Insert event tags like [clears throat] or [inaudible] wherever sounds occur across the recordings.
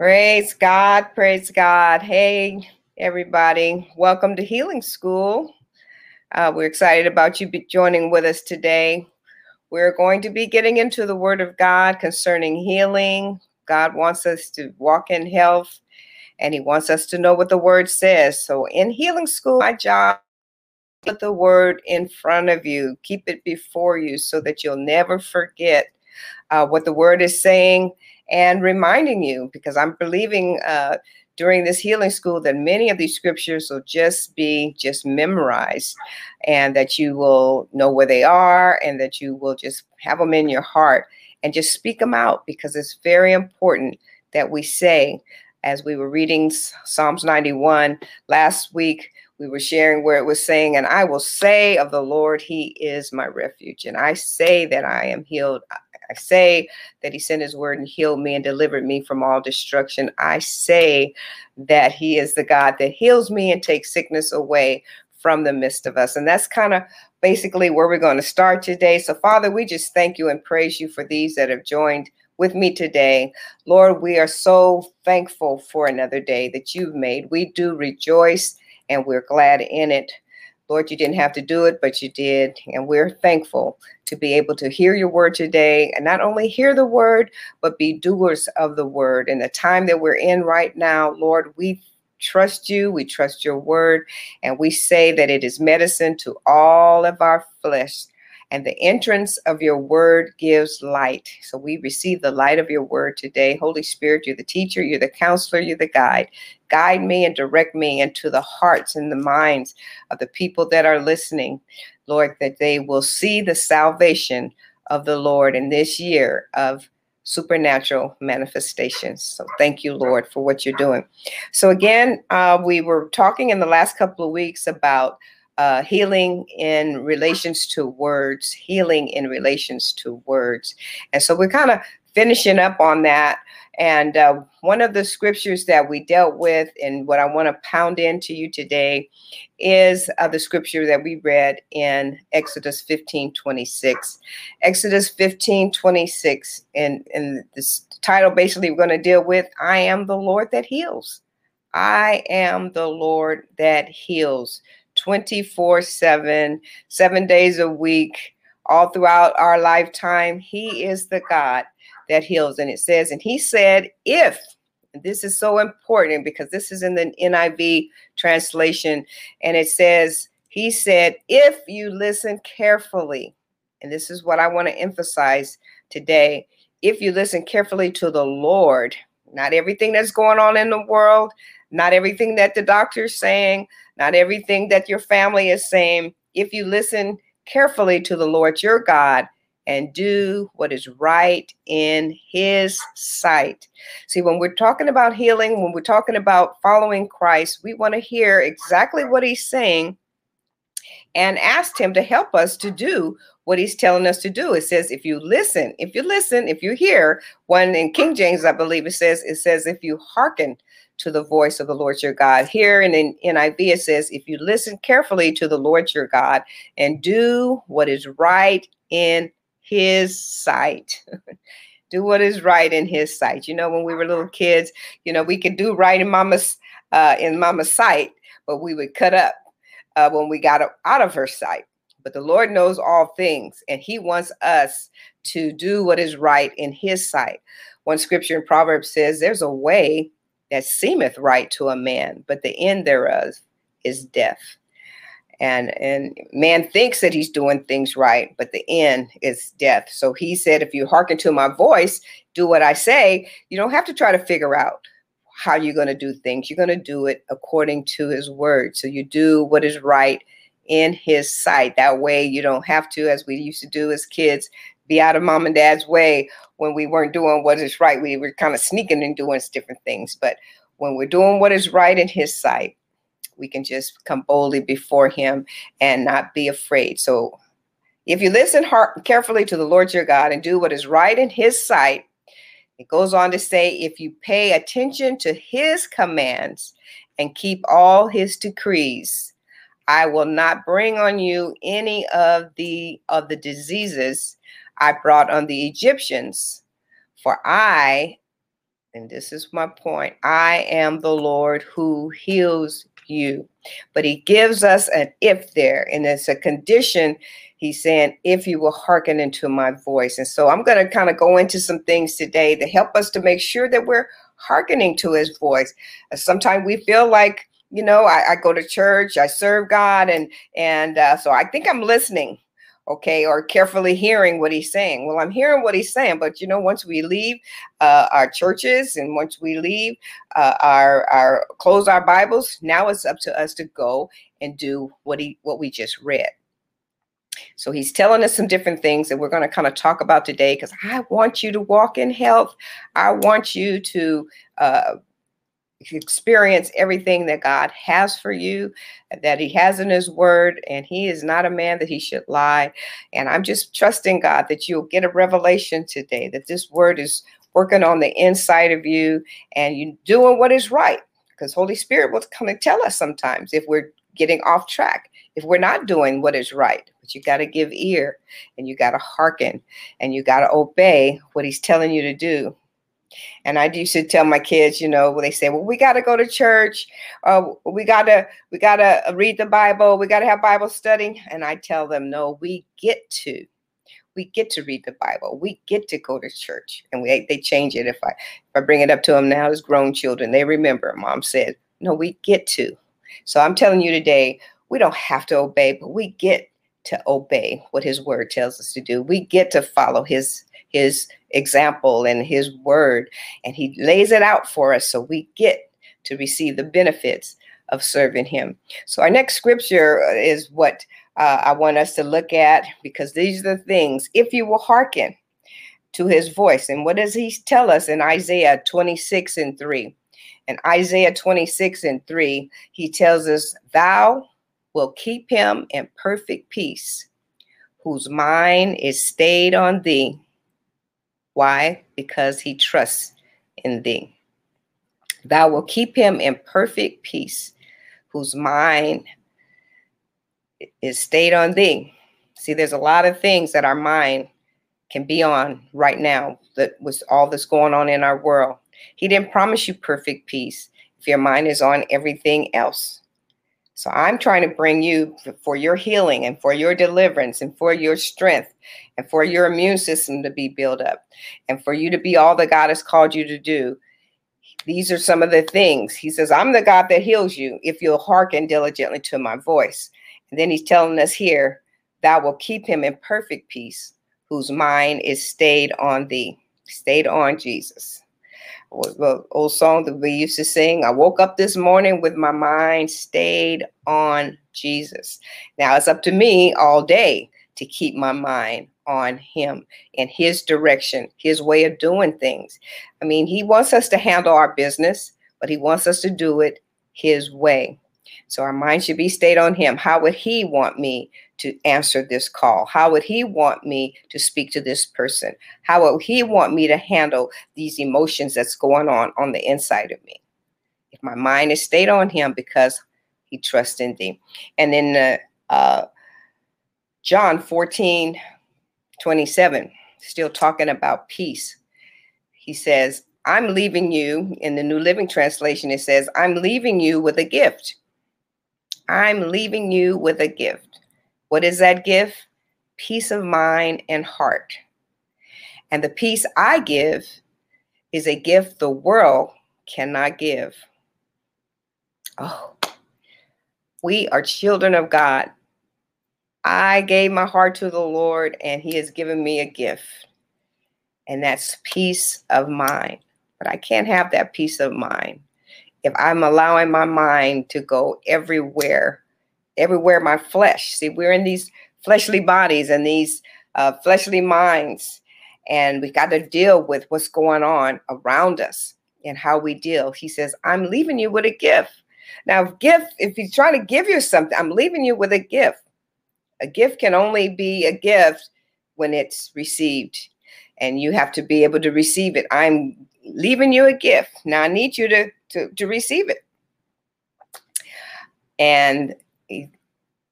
Praise God, praise God. Hey, everybody, welcome to Healing School. Uh, we're excited about you joining with us today. We're going to be getting into the Word of God concerning healing. God wants us to walk in health and He wants us to know what the Word says. So, in Healing School, my job put the word in front of you keep it before you so that you'll never forget uh, what the word is saying and reminding you because i'm believing uh, during this healing school that many of these scriptures will just be just memorized and that you will know where they are and that you will just have them in your heart and just speak them out because it's very important that we say as we were reading psalms 91 last week we were sharing where it was saying, and I will say of the Lord, He is my refuge. And I say that I am healed. I say that He sent His word and healed me and delivered me from all destruction. I say that He is the God that heals me and takes sickness away from the midst of us. And that's kind of basically where we're going to start today. So, Father, we just thank you and praise you for these that have joined with me today. Lord, we are so thankful for another day that you've made. We do rejoice and we're glad in it. Lord, you didn't have to do it, but you did. And we're thankful to be able to hear your word today and not only hear the word, but be doers of the word. In the time that we're in right now, Lord, we trust you, we trust your word, and we say that it is medicine to all of our flesh and the entrance of your word gives light. So we receive the light of your word today. Holy Spirit, you're the teacher, you're the counselor, you're the guide. Guide me and direct me into the hearts and the minds of the people that are listening, Lord, that they will see the salvation of the Lord in this year of supernatural manifestations. So thank you, Lord, for what you're doing. So again, uh, we were talking in the last couple of weeks about uh, healing in relations to words, healing in relations to words. And so we're kind of finishing up on that. And uh, one of the scriptures that we dealt with, and what I want to pound into you today, is uh, the scripture that we read in Exodus 15 26. Exodus 15 26. And, and this title basically we're going to deal with I am the Lord that heals. I am the Lord that heals. 24 7, seven days a week, all throughout our lifetime. He is the God that heals. And it says, and he said, if, this is so important because this is in the NIV translation, and it says, he said, if you listen carefully, and this is what I want to emphasize today, if you listen carefully to the Lord, not everything that's going on in the world, not everything that the doctor's saying, not everything that your family is saying. If you listen carefully to the Lord your God and do what is right in his sight. See, when we're talking about healing, when we're talking about following Christ, we want to hear exactly what he's saying and ask him to help us to do what he's telling us to do. It says, if you listen, if you listen, if you hear, one in King James, I believe it says, it says, if you hearken to the voice of the Lord your God. Here in, in NIV, it says, if you listen carefully to the Lord your God and do what is right in his sight. [laughs] do what is right in his sight. You know, when we were little kids, you know, we could do right in mama's uh, in mama's sight, but we would cut up uh, when we got out of her sight. But the Lord knows all things, and He wants us to do what is right in His sight. One scripture in Proverbs says, There's a way that seemeth right to a man, but the end thereof is death. And and man thinks that he's doing things right, but the end is death. So he said, if you hearken to my voice, do what I say, you don't have to try to figure out how you're going to do things. You're going to do it according to his word. So you do what is right in his sight. That way you don't have to, as we used to do as kids, be out of mom and dad's way when we weren't doing what is right. We were kind of sneaking and doing different things. But when we're doing what is right in his sight, we can just come boldly before him and not be afraid. So if you listen heart, carefully to the Lord your God and do what is right in his sight, it goes on to say, if you pay attention to his commands and keep all his decrees, I will not bring on you any of the of the diseases I brought on the Egyptians, for I and this is my point I am the Lord who heals you. But he gives us an if there, and it's a condition. He's saying, if you will hearken into my voice. And so I'm going to kind of go into some things today to help us to make sure that we're hearkening to his voice. Sometimes we feel like, you know, I, I, go to church, I serve God, and and uh, so I think I'm listening okay, or carefully hearing what he's saying. Well, I'm hearing what he's saying, but you know, once we leave uh, our churches and once we leave uh, our our close our Bibles, now it's up to us to go and do what he what we just read. So he's telling us some different things that we're going to kind of talk about today because I want you to walk in health. I want you to uh, experience everything that God has for you, that He has in His Word, and He is not a man that He should lie. And I'm just trusting God that you'll get a revelation today, that this Word is working on the inside of you and you're doing what is right. Because Holy Spirit will come and tell us sometimes if we're getting off track, if we're not doing what is right. But you got to give ear and you got to hearken and you got to obey what He's telling you to do and I used to tell my kids, you know, when they say, "Well, we got to go to church, uh, we got to we got to read the Bible, we got to have Bible study," and I tell them, "No, we get to, we get to read the Bible, we get to go to church." And we they change it if I if I bring it up to them now as grown children, they remember. Mom said, "No, we get to." So I'm telling you today, we don't have to obey, but we get to obey what His Word tells us to do. We get to follow His his example and his word and he lays it out for us so we get to receive the benefits of serving him. So our next scripture is what uh, i want us to look at because these are the things if you will hearken to his voice and what does he tell us in isaiah 26 and 3 in isaiah 26 and 3 he tells us thou will keep him in perfect peace whose mind is stayed on thee why? Because he trusts in thee. Thou will keep him in perfect peace, whose mind is stayed on thee. See, there's a lot of things that our mind can be on right now that was all that's going on in our world. He didn't promise you perfect peace if your mind is on everything else. So I'm trying to bring you for your healing and for your deliverance and for your strength and for your immune system to be built up and for you to be all that God has called you to do. These are some of the things. He says, I'm the God that heals you if you'll hearken diligently to my voice. And then he's telling us here, thou will keep him in perfect peace, whose mind is stayed on thee, stayed on Jesus the old song that we used to sing. I woke up this morning with my mind stayed on Jesus. Now it's up to me all day to keep my mind on him and his direction, his way of doing things. I mean, he wants us to handle our business, but he wants us to do it his way. So our mind should be stayed on him. How would he want me to answer this call? How would he want me to speak to this person? How would he want me to handle these emotions that's going on on the inside of me? If my mind is stayed on him because he trusts in thee. And then uh, uh, John 14, 27, still talking about peace. He says, I'm leaving you, in the New Living Translation, it says, I'm leaving you with a gift. I'm leaving you with a gift. What is that gift? Peace of mind and heart. And the peace I give is a gift the world cannot give. Oh, we are children of God. I gave my heart to the Lord, and He has given me a gift, and that's peace of mind. But I can't have that peace of mind if I'm allowing my mind to go everywhere everywhere my flesh. See, we're in these fleshly bodies and these uh, fleshly minds, and we got to deal with what's going on around us and how we deal. He says, I'm leaving you with a gift. Now, gift, if he's trying to give you something, I'm leaving you with a gift. A gift can only be a gift when it's received, and you have to be able to receive it. I'm leaving you a gift. Now, I need you to, to, to receive it. And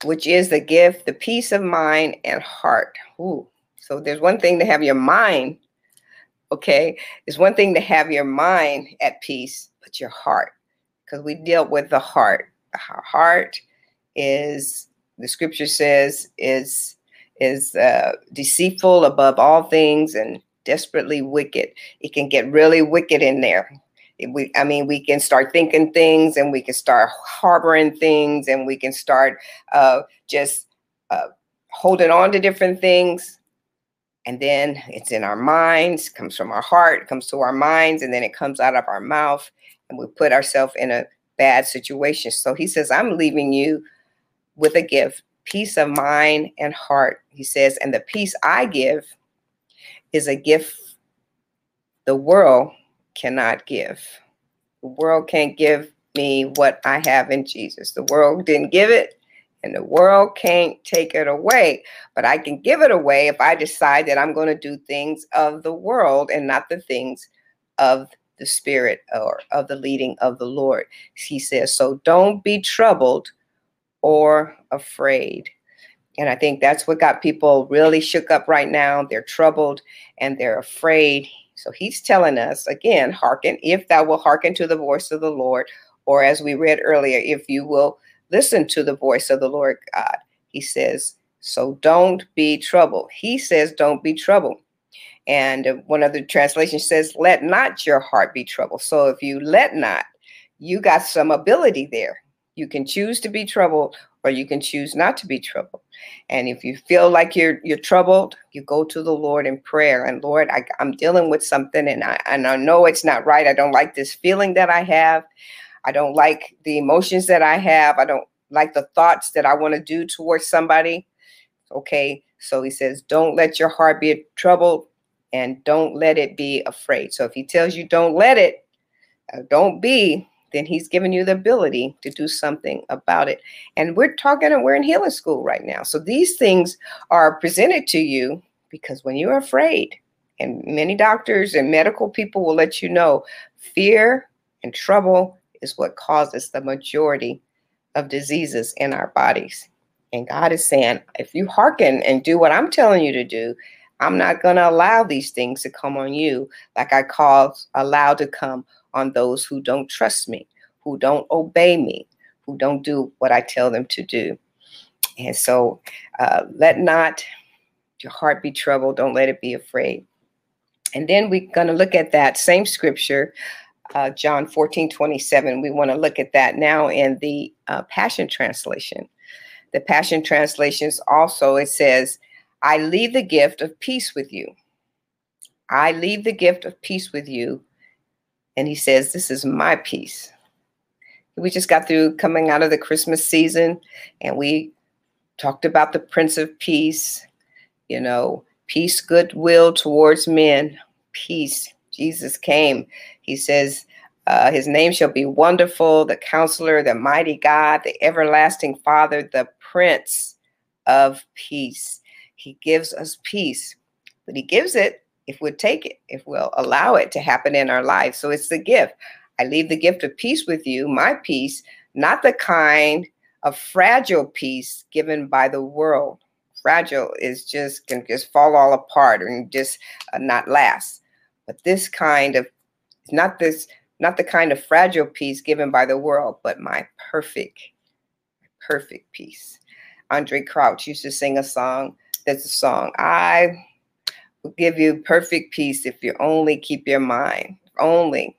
which is the gift, the peace of mind and heart. Ooh. So there's one thing to have your mind Okay. It's one thing to have your mind at peace, but your heart, because we deal with the heart. Our heart is, the scripture says, is is uh, deceitful above all things and desperately wicked. It can get really wicked in there. We, I mean, we can start thinking things and we can start harboring things and we can start uh, just uh, holding on to different things. And then it's in our minds, comes from our heart, comes to our minds, and then it comes out of our mouth, and we put ourselves in a bad situation. So he says, I'm leaving you with a gift peace of mind and heart. He says, and the peace I give is a gift the world cannot give. The world can't give me what I have in Jesus. The world didn't give it, and the world can't take it away. But I can give it away if I decide that I'm going to do things of the world and not the things of the Spirit or of the leading of the Lord. He says, So don't be troubled or afraid. And I think that's what got people really shook up right now. They're troubled and they're afraid. So he's telling us again, hearken, if thou will hearken to the voice of the Lord, or as we read earlier, if you will listen to the voice of the Lord God. He says, so don't be troubled. He says, don't be troubled. And one of the translations says, let not your heart be troubled. So if you let not, you got some ability there. You can choose to be troubled or you can choose not to be troubled. And if you feel like you're you're troubled, you go to the Lord in prayer. And Lord, I, I'm dealing with something and I and I know it's not right. I don't like this feeling that I have. I don't like the emotions that I have. I don't like the thoughts that I want to do towards somebody. Okay. So he says, don't let your heart be troubled and don't let it be afraid. So if he tells you don't let it, uh, don't be, then he's given you the ability to do something about it. And we're talking and we're in healing school right now. So these things are presented to you because when you're afraid, and many doctors and medical people will let you know, fear and trouble is what causes the majority of diseases in our bodies. And God is saying, if you hearken and do what I'm telling you to do, I'm not going to allow these things to come on you like I call allow to come on those who don't trust me, who don't obey me, who don't do what I tell them to do. And so uh, let not your heart be troubled. Don't let it be afraid. And then we're going to look at that same scripture, uh, John 14, 27. We want to look at that now in the uh, Passion Translation. The Passion Translations also, it says, I leave the gift of peace with you. I leave the gift of peace with you and he says, This is my peace. We just got through coming out of the Christmas season and we talked about the Prince of Peace, you know, peace, goodwill towards men, peace. Jesus came. He says, uh, his name shall be wonderful, the counselor, the mighty God, the everlasting Father, the Prince of Peace. He gives us peace, but he gives it if we'll take it, if we'll allow it to happen in our life. So it's the gift. I leave the gift of peace with you, my peace, not the kind of fragile peace given by the world. Fragile is just can just fall all apart and just uh, not last. But this kind of not this not the kind of fragile peace given by the world, but my perfect, perfect peace. Andraé Crouch used to sing a song. There's a song. I give you perfect peace if you only keep your mind, only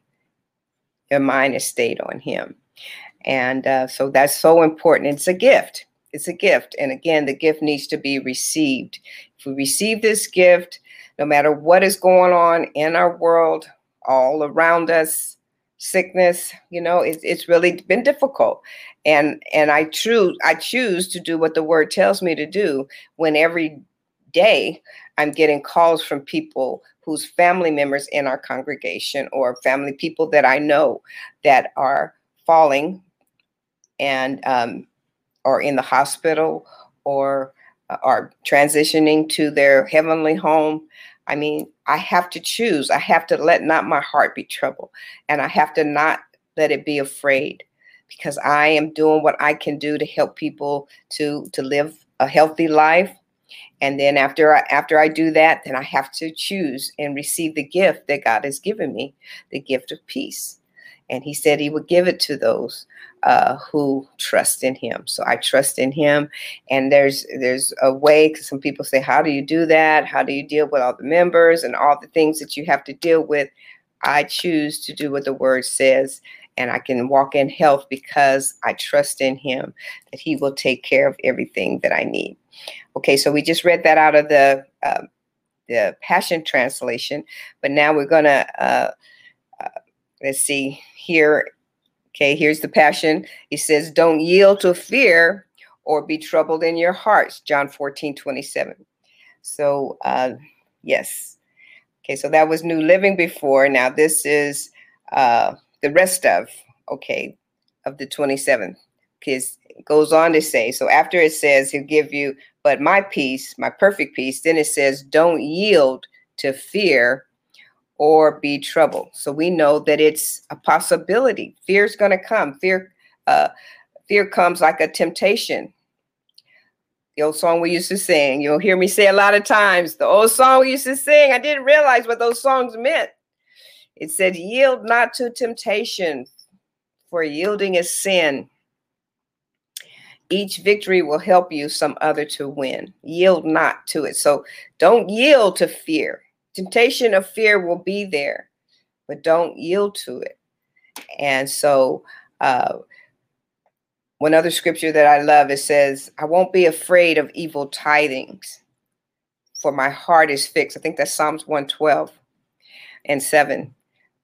your mind is stayed on Him. And uh, so that's so important. It's a gift. It's a gift. And again, the gift needs to be received. If we receive this gift, no matter what is going on in our world, all around us, sickness, you know, it's, it's really been difficult. And and I choose I choose to do what the word tells me to do when every day I'm getting calls from people whose family members in our congregation or family people that I know that are falling and um, or in the hospital or uh, are transitioning to their heavenly home. I mean, I have to choose. I have to let not my heart be troubled, and I have to not let it be afraid, because I am doing what I can do to help people to to live a healthy life And then after I, after I do that, then I have to choose and receive the gift that God has given me, the gift of peace. And He said He would give it to those uh, who trust in Him. So I trust in Him. And there's there's a way because some people say, "How do you do that? How do you deal with all the members and all the things that you have to deal with?" I choose to do what the Word says and I can walk in health because I trust in Him that He will take care of everything that I need. Okay, so we just read that out of the uh, the Passion Translation, but now we're gonna uh, uh, let's see here. Okay, here's the Passion. He says, "Don't yield to fear or be troubled in your hearts." John 14, 27. So uh, yes. Okay, so that was New Living before. Now this is uh, the rest of, okay, of the 27th. Because it goes on to say, so after it says he'll give you, but my peace, my perfect peace, then it says, don't yield to fear or be troubled. So we know that it's a possibility. Fear is going to come. Fear, uh, fear comes like a temptation. The old song we used to sing. You'll hear me say a lot of times. The old song we used to sing. I didn't realize what those songs meant. It said, Yield not to temptation, for yielding is sin. Each victory will help you some other to win. Yield not to it. So don't yield to fear. Temptation of fear will be there, but don't yield to it. And so, uh, one other scripture that I love it says, I won't be afraid of evil tidings, for my heart is fixed. I think that's Psalms 112 and 7.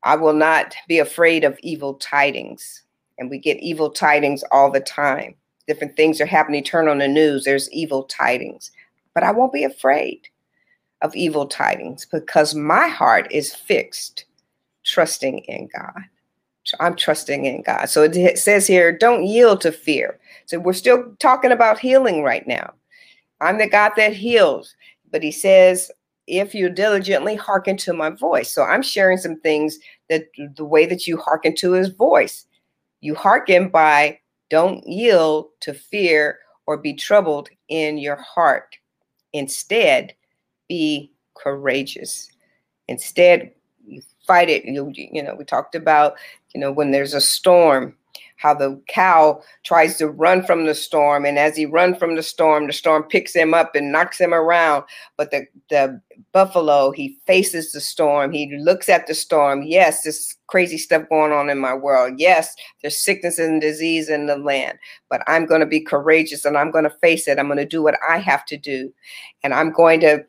I will not be afraid of evil tidings. And we get evil tidings all the time. Different things are happening. Turn on the news, there's evil tidings. But I won't be afraid of evil tidings because my heart is fixed, trusting in God. I'm trusting in God. So it says here, don't yield to fear. So we're still talking about healing right now. I'm the God that heals. But he says, if you diligently hearken to my voice. So I'm sharing some things that the way that you hearken to his voice. You hearken by don't yield to fear or be troubled in your heart. Instead, be courageous. Instead, you fight it. You, you know, we talked about, you know, when there's a storm, how the cow tries to run from the storm and as he runs from the storm the storm picks him up and knocks him around. But the the buffalo he faces the storm. He looks at the storm. Yes this crazy stuff going on in my world. Yes there's sickness and disease in the land. But i'm going to be courageous and i'm going to face it. I'm going to do what i have to do. And i'm going to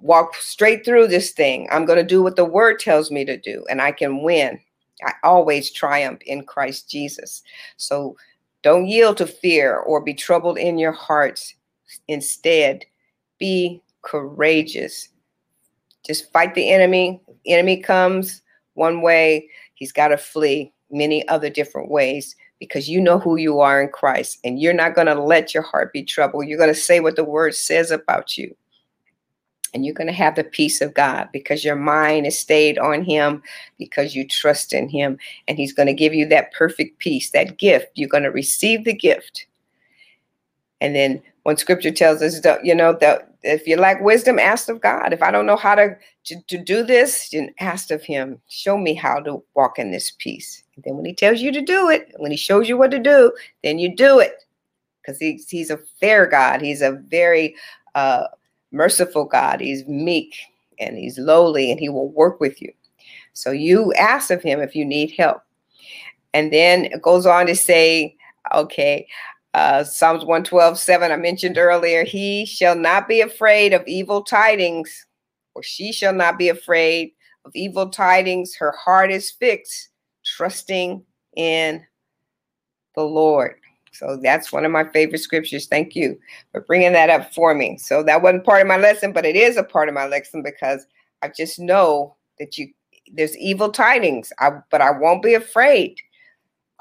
walk straight through this thing. I'm going to do what the word tells me to do and i can win I always triumph in Christ Jesus. So don't yield to fear or be troubled in your hearts. Instead, be courageous. Just fight the enemy. Enemy comes one way, he's got to flee many other different ways because you know who you are in Christ and you're not going to let your heart be troubled. You're going to say what the word says about you and you're going to have the peace of God because your mind is stayed on Him because you trust in Him, and He's going to give you that perfect peace, that gift. You're going to receive the gift. And then when scripture tells us that, you know, that if you lack wisdom, ask of God. If I don't know how to, to, to do this, then ask of Him. Show me how to walk in this peace. And then when He tells you to do it, when He shows you what to do, then you do it. Because he's, he's a fair God. He's a very uh, merciful God. He's meek and he's lowly and he will work with you. So you ask of him if you need help. And then it goes on to say, okay, uh, Psalms 112, 7, I mentioned earlier, he shall not be afraid of evil tidings, or she shall not be afraid of evil tidings. Her heart is fixed, trusting in the Lord. So that's one of my favorite scriptures. Thank you for bringing that up for me. So that wasn't part of my lesson, but it is a part of my lesson because I just know that you there's evil tidings. I but I won't be afraid.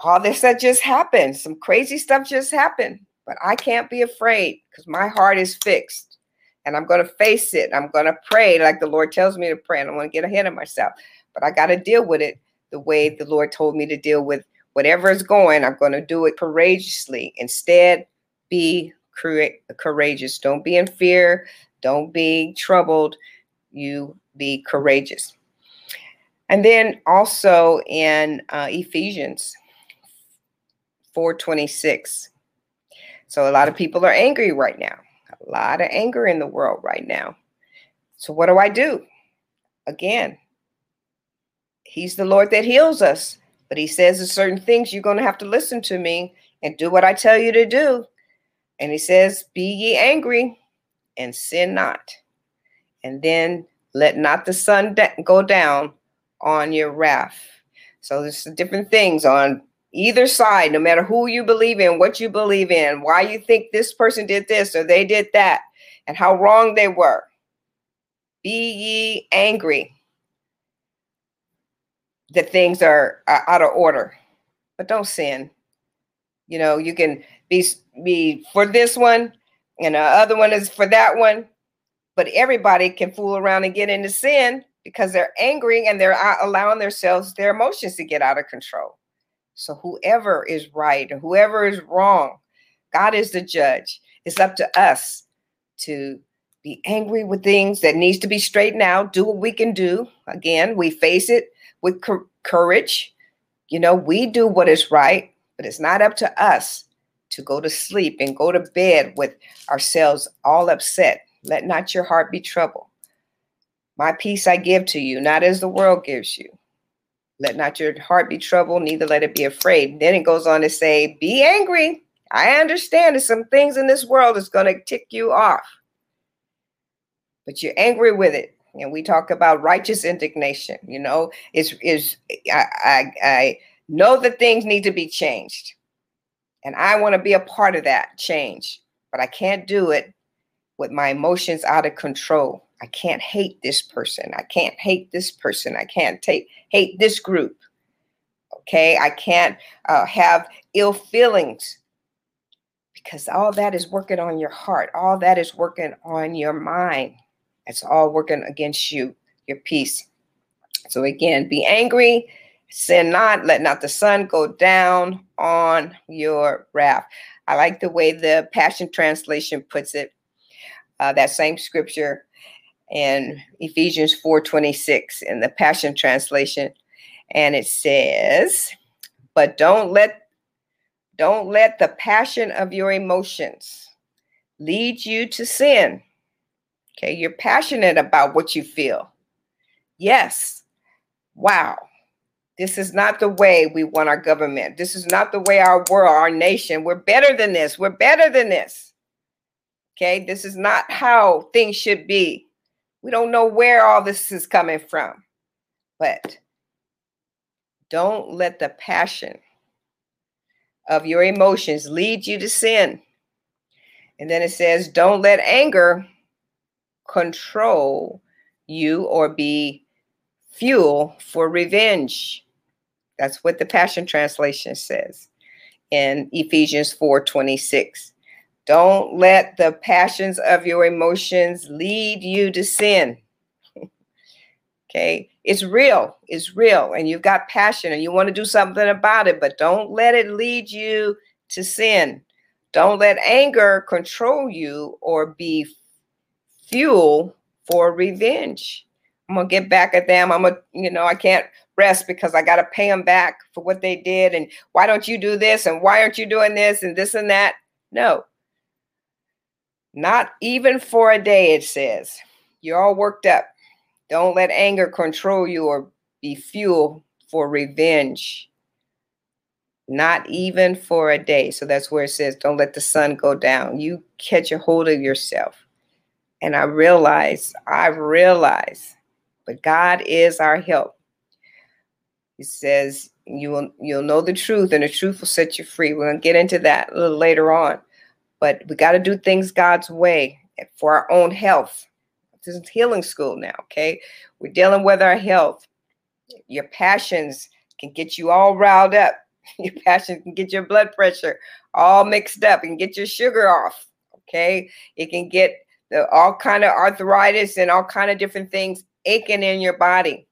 All this that just happened, some crazy stuff just happened, but I can't be afraid because my heart is fixed. And I'm going to face it. I'm going to pray like the Lord tells me to pray. and I don't want to get ahead of myself, but I got to deal with it the way the Lord told me to deal with whatever is going, I'm going to do it courageously. Instead, be courageous. Don't be in fear. Don't be troubled. You be courageous. And then also in uh, Ephesians 4:26. So a lot of people are angry right now. A lot of anger in the world right now. So what do I do? Again, he's the Lord that heals us, but he says there's certain things you're going to have to listen to me and do what I tell you to do. And he says, Be ye angry and sin not. And then let not the sun go down on your wrath. So there's different things on either side, no matter who you believe in, what you believe in, why you think this person did this or they did that, and how wrong they were. Be ye angry that things are, are out of order, but don't sin. You know, you can be be for this one, and the other one is for that one, but everybody can fool around and get into sin because they're angry and they're allowing themselves their emotions to get out of control. So whoever is right and whoever is wrong, God is the judge. It's up to us to be angry with things that needs to be straightened out, do what we can do. Again, we face it with courage. You know, we do what is right, but it's not up to us to go to sleep and go to bed with ourselves all upset. Let not your heart be troubled. My peace I give to you, not as the world gives you. Let not your heart be troubled, neither let it be afraid. Then it goes on to say, Be angry. I understand there's some things in this world that's going to tick you off, but you're angry with it and we talk about righteous indignation you know is is I, I i know that things need to be changed. And i want to be a part of that change but i can't do it with my emotions out of control. I can't hate this person. I can't hate this person. I can't take hate this group. Okay? I can't uh, have ill feelings because all that is working on your heart. All that is working on your mind it's all working against you, your peace. So again, be angry, sin not, let not the sun go down on your wrath. I like the way the Passion Translation puts it. Uh, that same scripture in Ephesians 4:26 in the Passion Translation, and it says, "But don't let don't let the passion of your emotions lead you to sin." Okay, you're passionate about what you feel. Yes. Wow. This is not the way we want our government. This is not the way our world, our nation. We're better than this. We're better than this. Okay, this is not how things should be. We don't know where all this is coming from. But don't let the passion of your emotions lead you to sin. And then it says, don't let anger control you or be fuel for revenge. That's what the Passion Translation says in Ephesians 4 26. Don't let the passions of your emotions lead you to sin. [laughs] okay, it's real, it's real, and you've got passion and you want to do something about it, but don't let it lead you to sin. Don't let anger control you or be fuel for revenge. I'm gonna get back at them. I'm gonna, you know, I can't rest because I gotta pay them back for what they did. And why don't you do this? And why aren't you doing this? And this and that. No, not even for a day, it says. You're all worked up. Don't let anger control you or be fuel for revenge. Not even for a day. So that's where it says, don't let the sun go down. You catch a hold of yourself. And I realize, I realize, but God is our help. He says, you will you'll know the truth, and the truth will set you free. We're gonna get into that a little later on. But we got to do things God's way for our own health. This is healing school now, okay? We're dealing with our health. Your passions can get you all riled up. [laughs] Your passion can get your blood pressure all mixed up and get your sugar off. Okay. It can get all kind of arthritis and all kind of different things aching in your body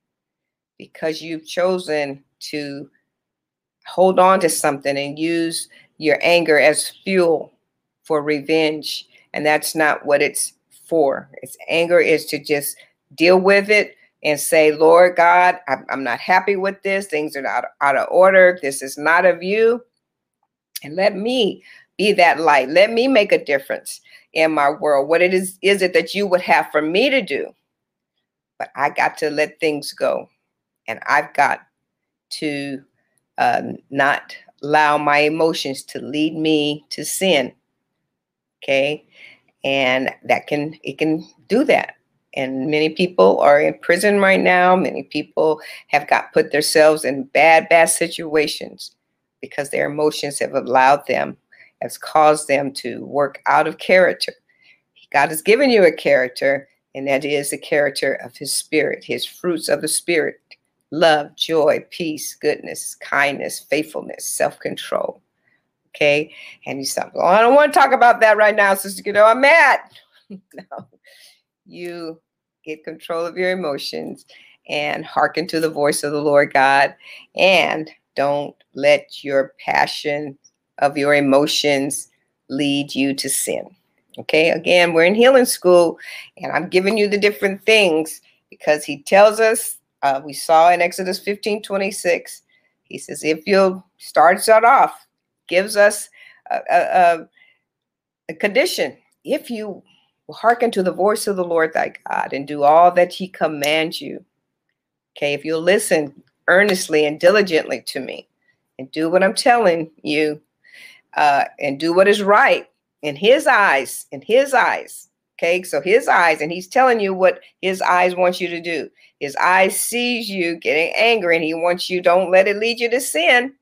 because you've chosen to hold on to something and use your anger as fuel for revenge. And that's not what it's for. It's anger is to just deal with it and say, Lord God, I'm not happy with this. Things are not out of order. This is not of you. And let me be that light. Let me make a difference in my world. What it is is it that you would have for me to do? But I got to let things go. And I've got to uh, not allow my emotions to lead me to sin. Okay. And that can, it can do that. And many people are in prison right now. Many people have got put themselves in bad, bad situations because their emotions have allowed them, has caused them to work out of character. God has given you a character, and that is the character of his spirit, his fruits of the spirit love, joy, peace, goodness, kindness, faithfulness, self control. Okay. And you stop, I don't want to talk about that right now, Sister Kiddo. I'm mad. [laughs] no. You get control of your emotions and hearken to the voice of the Lord God and don't let your passion of your emotions lead you to sin. Okay, again, we're in healing school and I'm giving you the different things because he tells us, uh, we saw in Exodus 15 26, he says, if you'll start start off, gives us a, a, a condition. If you hearken to the voice of the Lord thy God and do all that he commands you, okay, if you'll listen earnestly and diligently to me and do what I'm telling you uh, and do what is right in his eyes, in his eyes. Okay, so his eyes, and he's telling you what his eyes want you to do. His eyes sees you getting angry, and he wants you, don't let it lead you to sin.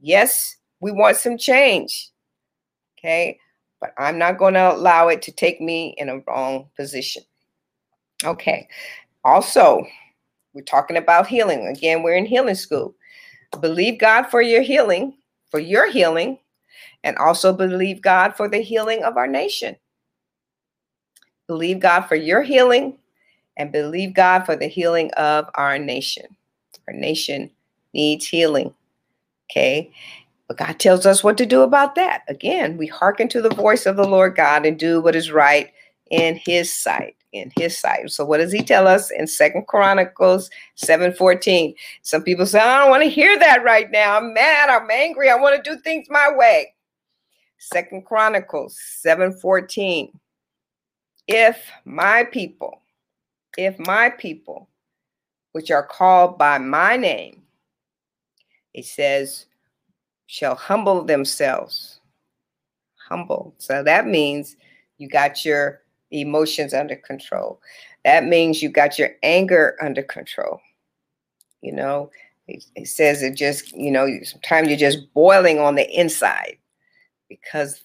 Yes, we want some change. Okay, but I'm not going to allow it to take me in a wrong position. Okay, also, we're talking about healing. Again, we're in healing school. Believe God for your healing, for your healing, and also believe God for the healing of our nation. Believe God for your healing and believe God for the healing of our nation. Our nation needs healing. Okay. But God tells us what to do about that. Again, we hearken to the voice of the Lord God and do what is right in his sight in his sight. So what does he tell us in Second Chronicles 7:14? Some people say, I don't want to hear that right now. I'm mad, I'm angry, I want to do things my way. Second Chronicles 7:14. If my people, if my people, which are called by my name, it says, shall humble themselves. Humble. So that means you got your emotions under control. That means you got your anger under control. You know, it, it says it just, you know, sometimes you're just boiling on the inside because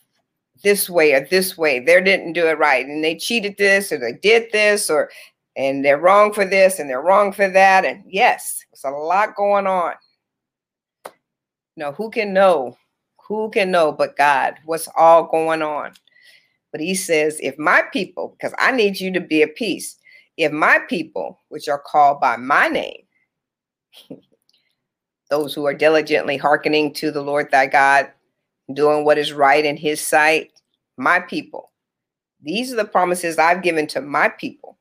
this way or this way, they didn't do it right and they cheated this or they did this or and they're wrong for this and they're wrong for that. And yes, it's a lot going on. Know, who can know? Who can know but God what's all going on? But he says, if my people, because I need you to be at peace, if my people, which are called by my name, [laughs] those who are diligently hearkening to the Lord thy God, doing what is right in his sight, my people. These are the promises I've given to my people.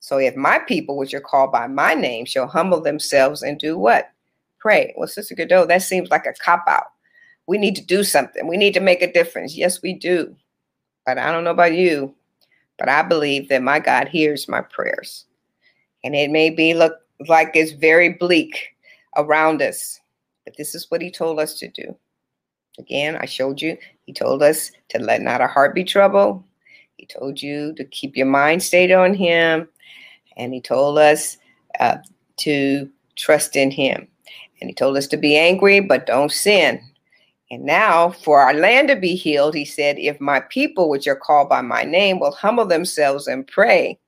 So if my people, which are called by my name, shall humble themselves and do what? Pray. Well, Sister Godot, that seems like a cop out. We need to do something. We need to make a difference. Yes, we do. But I don't know about you, but I believe that my God hears my prayers. And it may be look like it's very bleak around us, but this is what he told us to do. Again, I showed you, he told us to let not our heart be troubled. He told you to keep your mind stayed on him. And he told us uh, to trust in him. And he told us to be angry, but don't sin. And now, for our land to be healed, he said, If my people, which are called by my name, will humble themselves and pray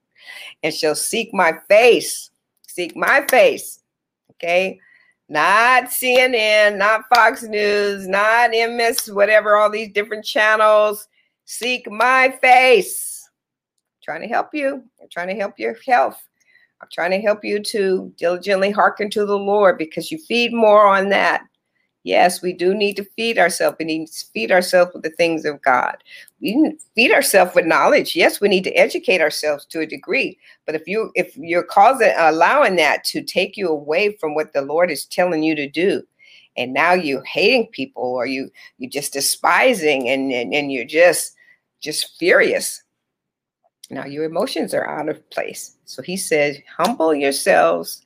and shall seek my face, seek my face, okay? Not CNN, not Fox News, not MS, whatever, all these different channels. Seek my face. I'm trying to help you. I'm trying to help your health. I'm trying to help you to diligently hearken to the Lord because you feed more on that Yes, we do need to feed ourselves. We need to feed ourselves with the things of God. We feed ourselves with knowledge. Yes, we need to educate ourselves to a degree. But if you if you're causing allowing that to take you away from what the Lord is telling you to do, and now you're hating people or you you're just despising and, and, and you're just just furious. Now your emotions are out of place. So he says, humble yourselves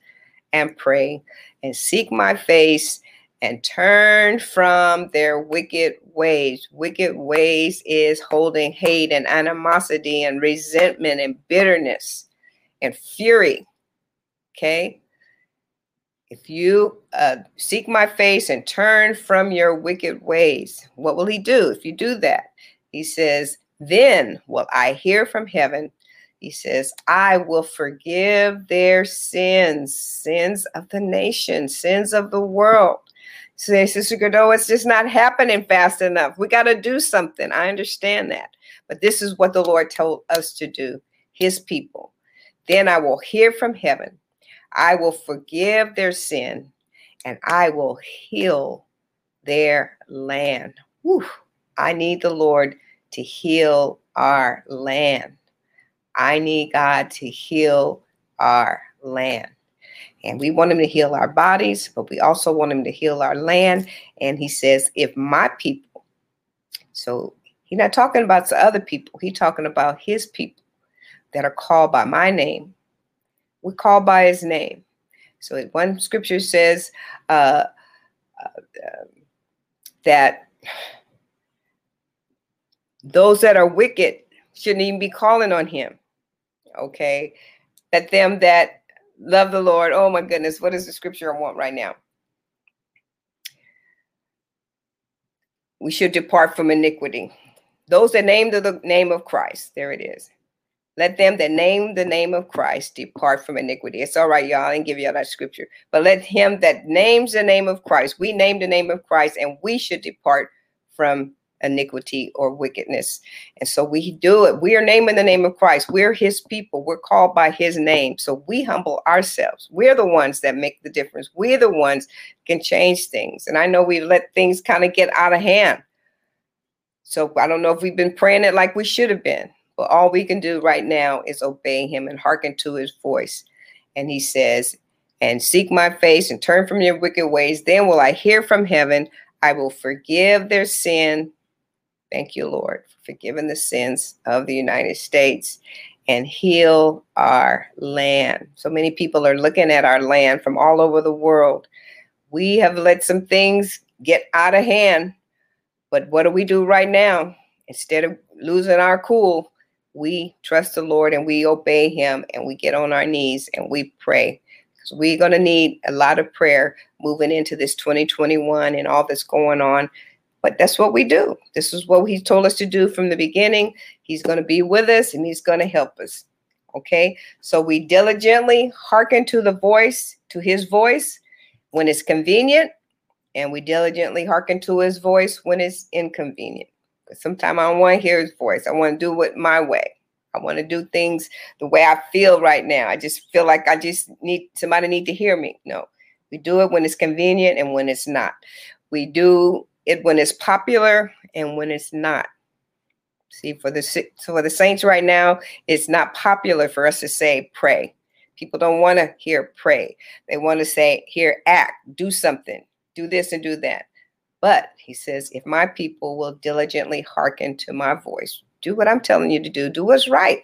and pray and seek my face and turn from their wicked ways. Wicked ways is holding hate and animosity and resentment and bitterness and fury. Okay. If you uh, seek my face and turn from your wicked ways, what will he do if you do that? He says, Then will I hear from heaven. He says, I will forgive their sins, sins of the nation, sins of the world say, Sister Godot, it's just not happening fast enough. We got to do something. I understand that. But this is what the Lord told us to do, his people. Then I will hear from heaven. I will forgive their sin and I will heal their land. Whew. I need the Lord to heal our land. I need God to heal our land. And we want him to heal our bodies, but we also want him to heal our land. And he says, if my people, so he's not talking about the other people, he's talking about his people that are called by my name. We're called by his name. So one scripture says uh, uh, that those that are wicked shouldn't even be calling on him. Okay. That them that Love the Lord. Oh my goodness. What is the scripture I want right now? We should depart from iniquity. Those that name the name of Christ. There it is. Let them that name the name of Christ depart from iniquity. It's all right, y'all. I didn't give y'all that scripture. But let him that names the name of Christ, we name the name of Christ, and we should depart from iniquity or wickedness. And so we do it. We are naming the name of Christ. We're his people. We're called by his name. So we humble ourselves. We're the ones that make the difference. We're the ones can change things. And I know we let things kind of get out of hand. So I don't know if we've been praying it like we should have been. But all we can do right now is obey him and hearken to his voice. And he says, and seek my face and turn from your wicked ways. Then will I hear from heaven. I will forgive their sin Thank you, Lord, for forgiving the sins of the United States and heal our land. So many people are looking at our land from all over the world. We have let some things get out of hand. But what do we do right now? Instead of losing our cool, we trust the Lord and we obey Him and we get on our knees and we pray. Because we're going to need a lot of prayer moving into this 2021 and all that's going on but that's what we do. This is what he told us to do from the beginning. He's going to be with us and he's going to help us. Okay. So we diligently hearken to the voice, to his voice when it's convenient, and we diligently hearken to his voice when it's inconvenient. Sometimes I don't want to hear his voice. I want to do it my way. I want to do things the way I feel right now. I just feel like I just need somebody need to hear me. No, we do it when it's convenient and when it's not. We do it when it's popular and when it's not. See, for the for the saints right now, it's not popular for us to say pray. People don't want to hear pray. They want to say here act, do something, do this and do that. But he says, if my people will diligently hearken to my voice, do what I'm telling you to do, do what's right,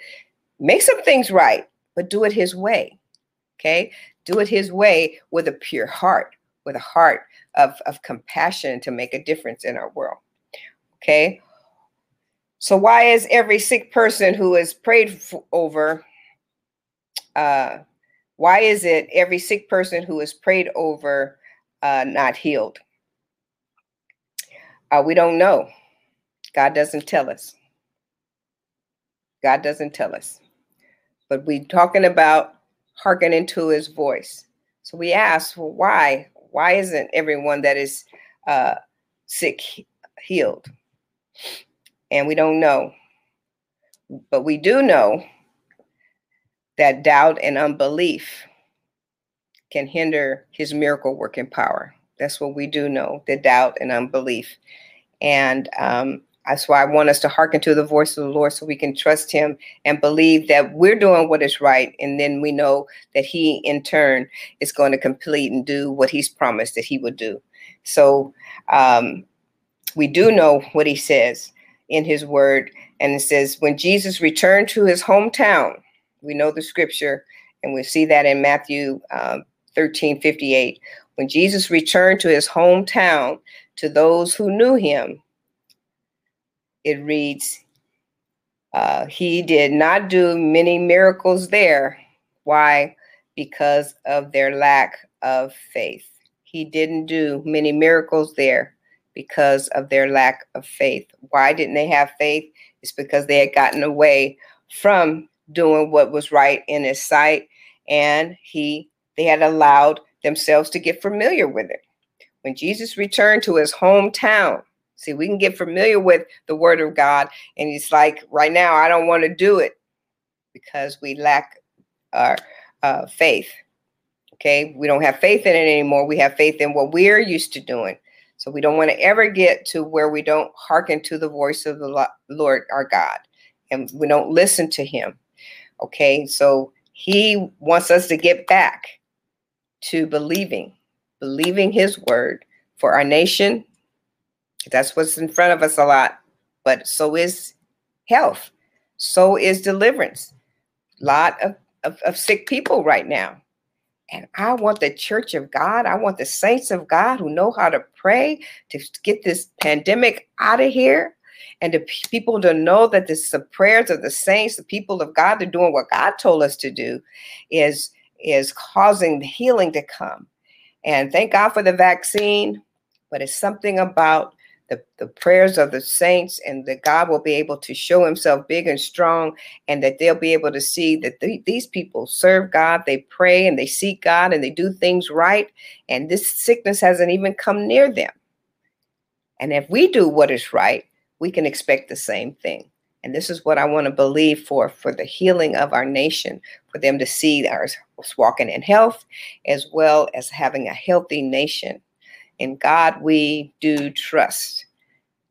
make some things right, but do it his way. Okay, do it his way with a pure heart, with a heart of, of compassion to make a difference in our world. Okay. So why is every sick person who is prayed over, uh, why is it every sick person who is prayed over uh, not healed? Uh, we don't know. God doesn't tell us. God doesn't tell us. But we talking about hearkening to his voice. So we ask, well, why? Why isn't everyone that is uh, sick healed? And we don't know. But we do know that doubt and unbelief can hinder his miracle working power. That's what we do know the doubt and unbelief. And um, that's why I want us to hearken to the voice of the Lord so we can trust Him and believe that we're doing what is right. And then we know that He, in turn, is going to complete and do what He's promised that He would do. So um, we do know what He says in His Word. And it says, when Jesus returned to His hometown, we know the scripture, and we see that in Matthew um, 13 58. When Jesus returned to His hometown, to those who knew Him, it reads, uh, he did not do many miracles there. Why? Because of their lack of faith. He didn't do many miracles there because of their lack of faith. Why didn't they have faith? It's because they had gotten away from doing what was right in his sight and he they had allowed themselves to get familiar with it. When Jesus returned to his hometown, See, we can get familiar with the word of God, and it's like right now, I don't want to do it because we lack our uh, faith. Okay, we don't have faith in it anymore. We have faith in what we're used to doing. So we don't want to ever get to where we don't hearken to the voice of the Lord our God and we don't listen to him. Okay, so he wants us to get back to believing, believing his word for our nation, that's what's in front of us a lot. But so is health. So is deliverance. A lot of, of, of sick people right now. And I want the church of God, I want the saints of God who know how to pray to get this pandemic out of here and the people to know that this the prayers of the saints, the people of God, they're doing what God told us to do, is is causing the healing to come. And thank God for the vaccine, but it's something about the, the prayers of the saints and that God will be able to show himself big and strong and that they'll be able to see that th- these people serve God, they pray and they seek God and they do things right. And this sickness hasn't even come near them. And if we do what is right, we can expect the same thing. And this is what I want to believe for for the healing of our nation, for them to see us walking in health as well as having a healthy nation in God we do trust.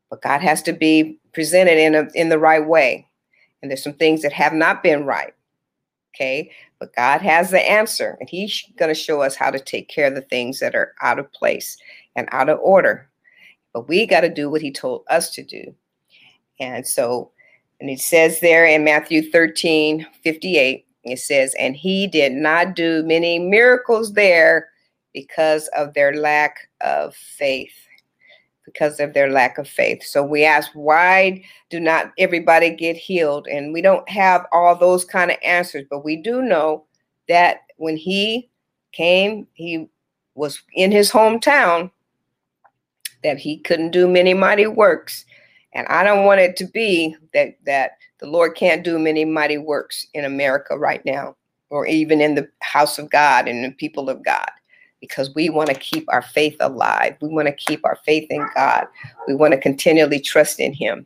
But God has to be presented in a, in the right way. And there's some things that have not been right. Okay? But God has the answer and he's going to show us how to take care of the things that are out of place and out of order. But we got to do what he told us to do. And so and it says there in Matthew 13, 58, it says, and he did not do many miracles there because of their lack of faith. Because of their lack of faith. So we ask, why do not everybody get healed? And we don't have all those kind of answers, but we do know that when he came, he was in his hometown, that he couldn't do many mighty works. And I don't want it to be that that the Lord can't do many mighty works in America right now, or even in the house of God and the people of God because we want to keep our faith alive. We want to keep our faith in God. We want to continually trust in Him.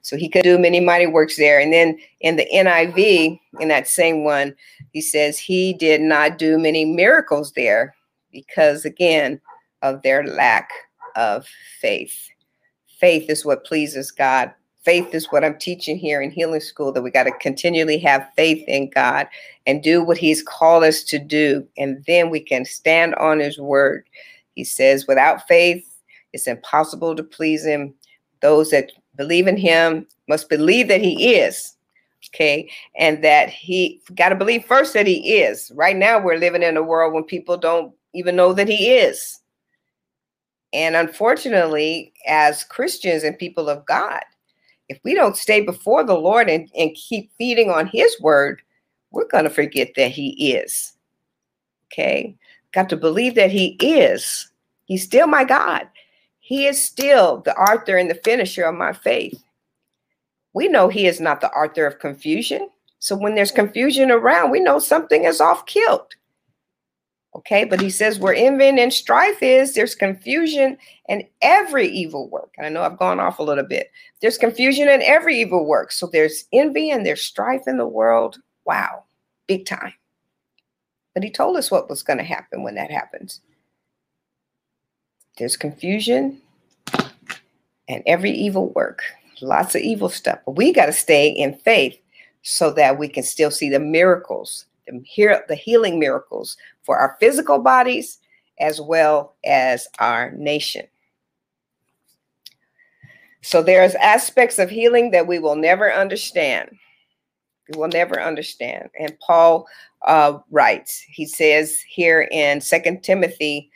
So he could do many mighty works there. And then in the NIV, in that same one, he says he did not do many miracles there because, again, of their lack of faith. Faith is what pleases God faith is what I'm teaching here in healing school that we got to continually have faith in God and do what He's called us to do. And then we can stand on His word. He says, without faith, it's impossible to please Him. Those that believe in Him must believe that He is. Okay. And that He got to believe first that He is. Right now, we're living in a world when people don't even know that He is. And unfortunately, as Christians and people of God, if we don't stay before the Lord and, and keep feeding on his word, we're going to forget that he is. Okay. Got to believe that he is. He's still my God. He is still the author and the finisher of my faith. We know he is not the author of confusion. So when there's confusion around, we know something is off kilt. Okay, but he says where envy and strife is, there's confusion and every evil work. I know I've gone off a little bit. There's confusion in every evil work. So there's envy and there's strife in the world. Wow, big time. But he told us what was going to happen when that happens. there's confusion and every evil work, lots of evil stuff. But we got to stay in faith so that we can still see the miracles, the, the healing miracles for our physical bodies as well as our nation. So there's aspects of healing that we will never understand. We will never understand. And Paul uh, writes, he says here in Second Timothy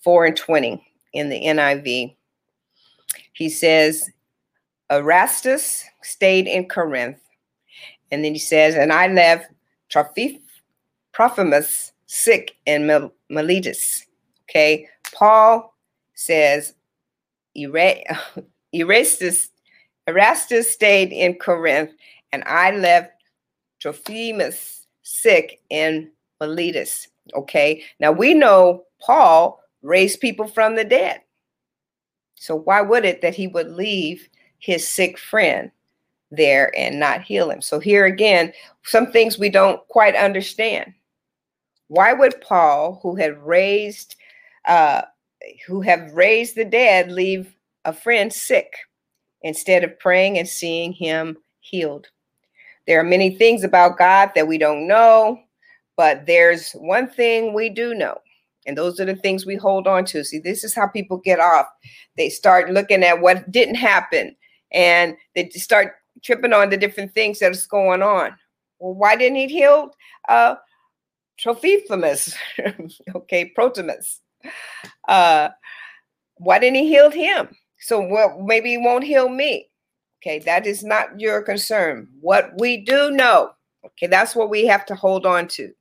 4 and 20 in the NIV, he says, Erastus stayed in Corinth. And then he says, and I left Trophimus sick in Miletus. Okay. Paul says, [laughs] Erastus, Erastus stayed in Corinth, and I left Trophimus sick in Miletus. Okay. Now we know Paul raised people from the dead. So why would it that he would leave his sick friend there and not heal him? So here again, some things we don't quite understand. Why would Paul, who had raised, uh, who have raised the dead, leave a friend sick instead of praying and seeing him healed? There are many things about God that we don't know, but there's one thing we do know and those are the things we hold on to. See, this is how people get off. They start looking at what didn't happen and they start tripping on the different things that is going on. Well, why didn't he heal uh, Trophimus? [laughs] okay, Protimus. Uh, why didn't he heal him? So, well, maybe he won't heal me. Okay, that is not your concern. What we do know, okay, that's what we have to hold on to.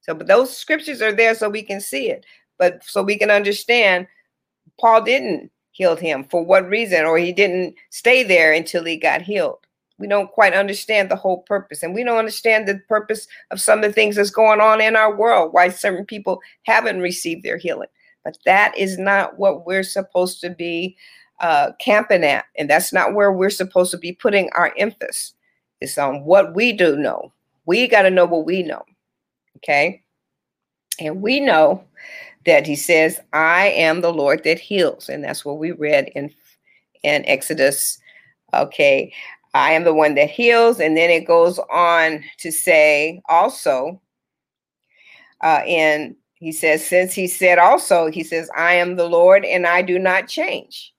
So, but those scriptures are there so we can see it, but so we can understand Paul didn't heal him for what reason, or he didn't stay there until he got healed. We don't quite understand the whole purpose, and we don't understand the purpose of some of the things that's going on in our world, why certain people haven't received their healing. But that is not what we're supposed to be uh, camping at, and that's not where we're supposed to be putting our emphasis. It's on what we do know. We got to know what we know. Okay. And we know that he says, I am the Lord that heals. And that's what we read in, in Exodus. Okay. I am the one that heals. And then it goes on to say also, uh, and he says, since he said also, he says, I am the Lord and I do not change.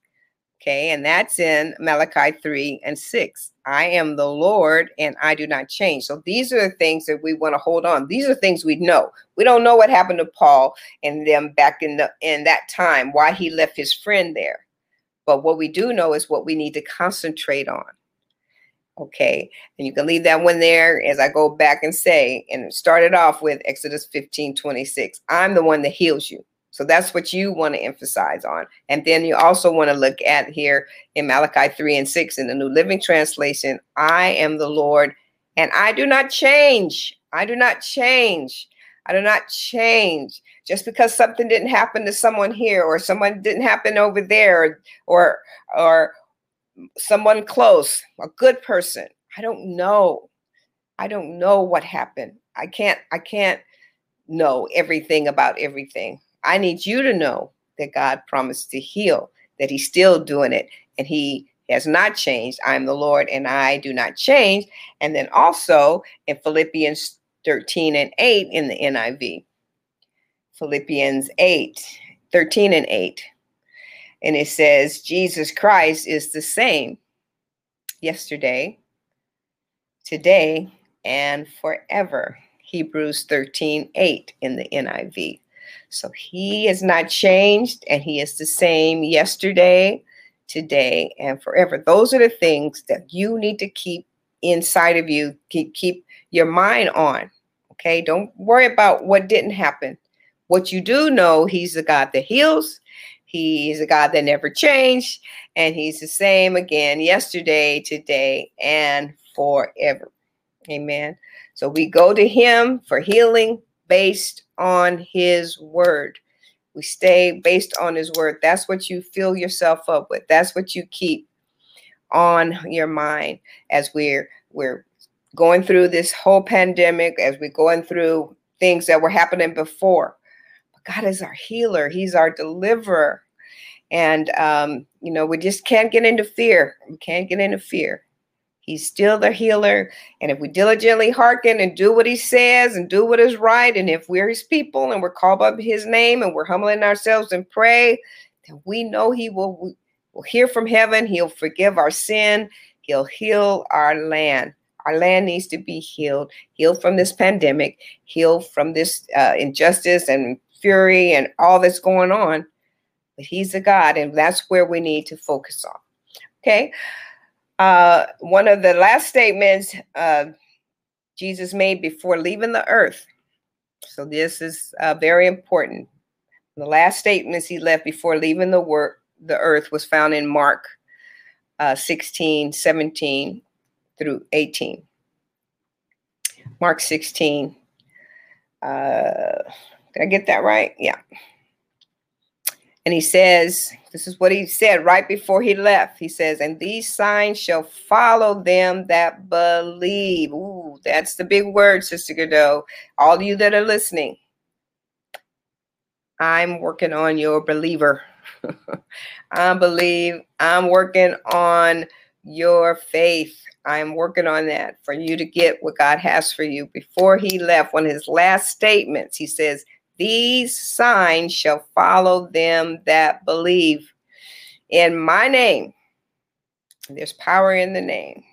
Okay, and that's in Malachi 3 and 6. I am the Lord and I do not change. So these are the things that we want to hold on. These are things we know. We don't know what happened to Paul and them back in the in that time, why he left his friend there. But what we do know is what we need to concentrate on. Okay, and you can leave that one there as I go back and say, and started off with Exodus 15 26. I'm the one that heals you. So that's what you want to emphasize on. And then you also want to look at here in Malachi 3 and 6 in the New Living Translation I am the Lord and I do not change. I do not change. I do not change. Just because something didn't happen to someone here or someone didn't happen over there or or someone close, a good person. I don't know. I don't know what happened. I can't I can't know everything about everything. I need you to know that God promised to heal, that He's still doing it, and He has not changed. I am the Lord and I do not change. And then also in Philippians 13 and 8 in the NIV, Philippians 8, 13 and 8. And it says, Jesus Christ is the same yesterday, today, and forever. Hebrews 13, 8 in the NIV. So he has not changed and he is the same yesterday, today, and forever. Those are the things that you need to keep inside of you, keep, keep your mind on. Okay. Don't worry about what didn't happen. What you do know, he's the God that heals. He's a God that never changed, and He's the same again yesterday, today, and forever. Amen. So we go to Him for healing based on his word. We stay based on his word. That's what you fill yourself up with. That's what you keep on your mind as we're we're going through this whole pandemic, as we're going through things that were happening before. God is our healer, He's our deliverer. And, um, you know, we just can't get into fear. We can't get into fear. He's still the healer. And if we diligently hearken and do what he says and do what is right, and if we're his people and we're called by his name and we're humbling ourselves and pray, then we know he will will hear from heaven. He'll forgive our sin. He'll heal our land. Our land needs to be healed, healed from this pandemic, healed from this uh, injustice and fury and all that's going on. But he's a God, and that's where we need to focus on. Okay. Uh, one of the last statements uh, Jesus made before leaving the earth. So this is uh, very important. The last statements he left before leaving the work, the earth was found in Mark uh, 16, 17 through 18. Mark 16. Uh, did I get that right? Yeah. And he says, this is what he said right before he left. He says, and these signs shall follow them that believe. Ooh, that's the big word, Sister Godot. All you that are listening, I'm working on your believer. [laughs] I believe I'm working on your faith. I'm working on that for you to get what God has for you. Before he left, one of his last statements, he says, these signs shall follow them that believe in my name. There's power in the name,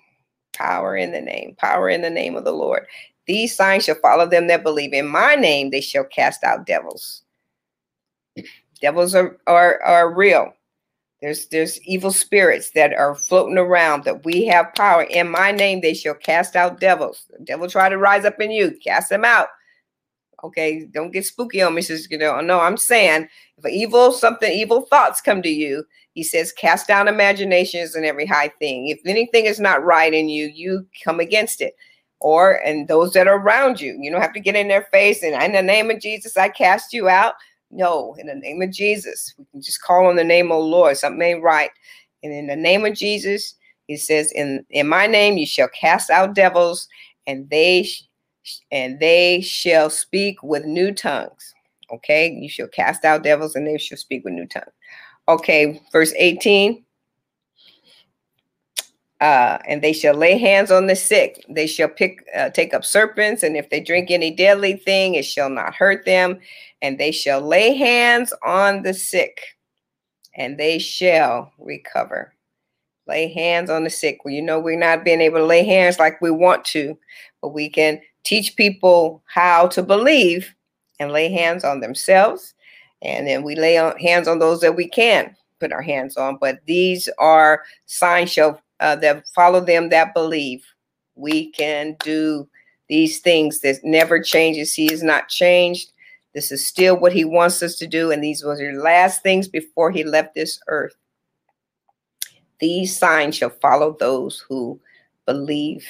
power in the name, power in the name of the Lord. These signs shall follow them that believe in my name. They shall cast out devils. Devils are, are, are real. There's there's evil spirits that are floating around that we have power. In my name, they shall cast out devils. The devil try to rise up in you, cast them out. Okay, don't get spooky on me, sister. You know, no, I'm saying if evil, something evil thoughts come to you, he says, cast down imaginations and every high thing. If anything is not right in you, you come against it. Or and those that are around you, you don't have to get in their face and in the name of Jesus, I cast you out. No, in the name of Jesus, we can just call on the name of the Lord. Something ain't right. And in the name of Jesus, he says, In in my name you shall cast out devils, and they and they shall speak with new tongues. Okay, you shall cast out devils and they shall speak with new tongues. Okay, verse 18. Uh, and they shall lay hands on the sick. They shall pick, uh, take up serpents, and if they drink any deadly thing, it shall not hurt them. And they shall lay hands on the sick, and they shall recover. Lay hands on the sick. Well, you know, we're not being able to lay hands like we want to, but we can teach people how to believe and lay hands on themselves. And then we lay on, hands on those that we can put our hands on. But these are signs show, uh, that follow them that believe. We can do these things that never changes. He is not changed. This is still what he wants us to do. And these were the last things before he left this earth. These signs shall follow those who believe.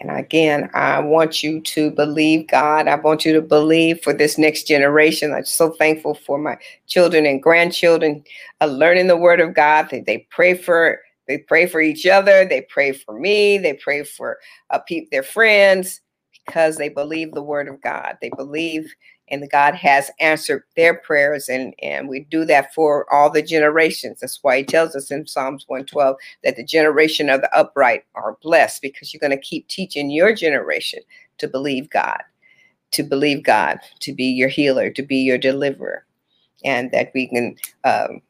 And again, I want you to believe God. I want you to believe for this next generation. I'm so thankful for my children and grandchildren uh, learning the word of God. They, they pray for they pray for each other. They pray for me. They pray for uh, pe- their friends because they believe the word of God. They believe and God has answered their prayers and and we do that for all the generations. That's why he tells us in Psalms 112 that the generation of the upright are blessed because you're going to keep teaching your generation to believe God to believe God to be your healer to be your deliverer and that we can um,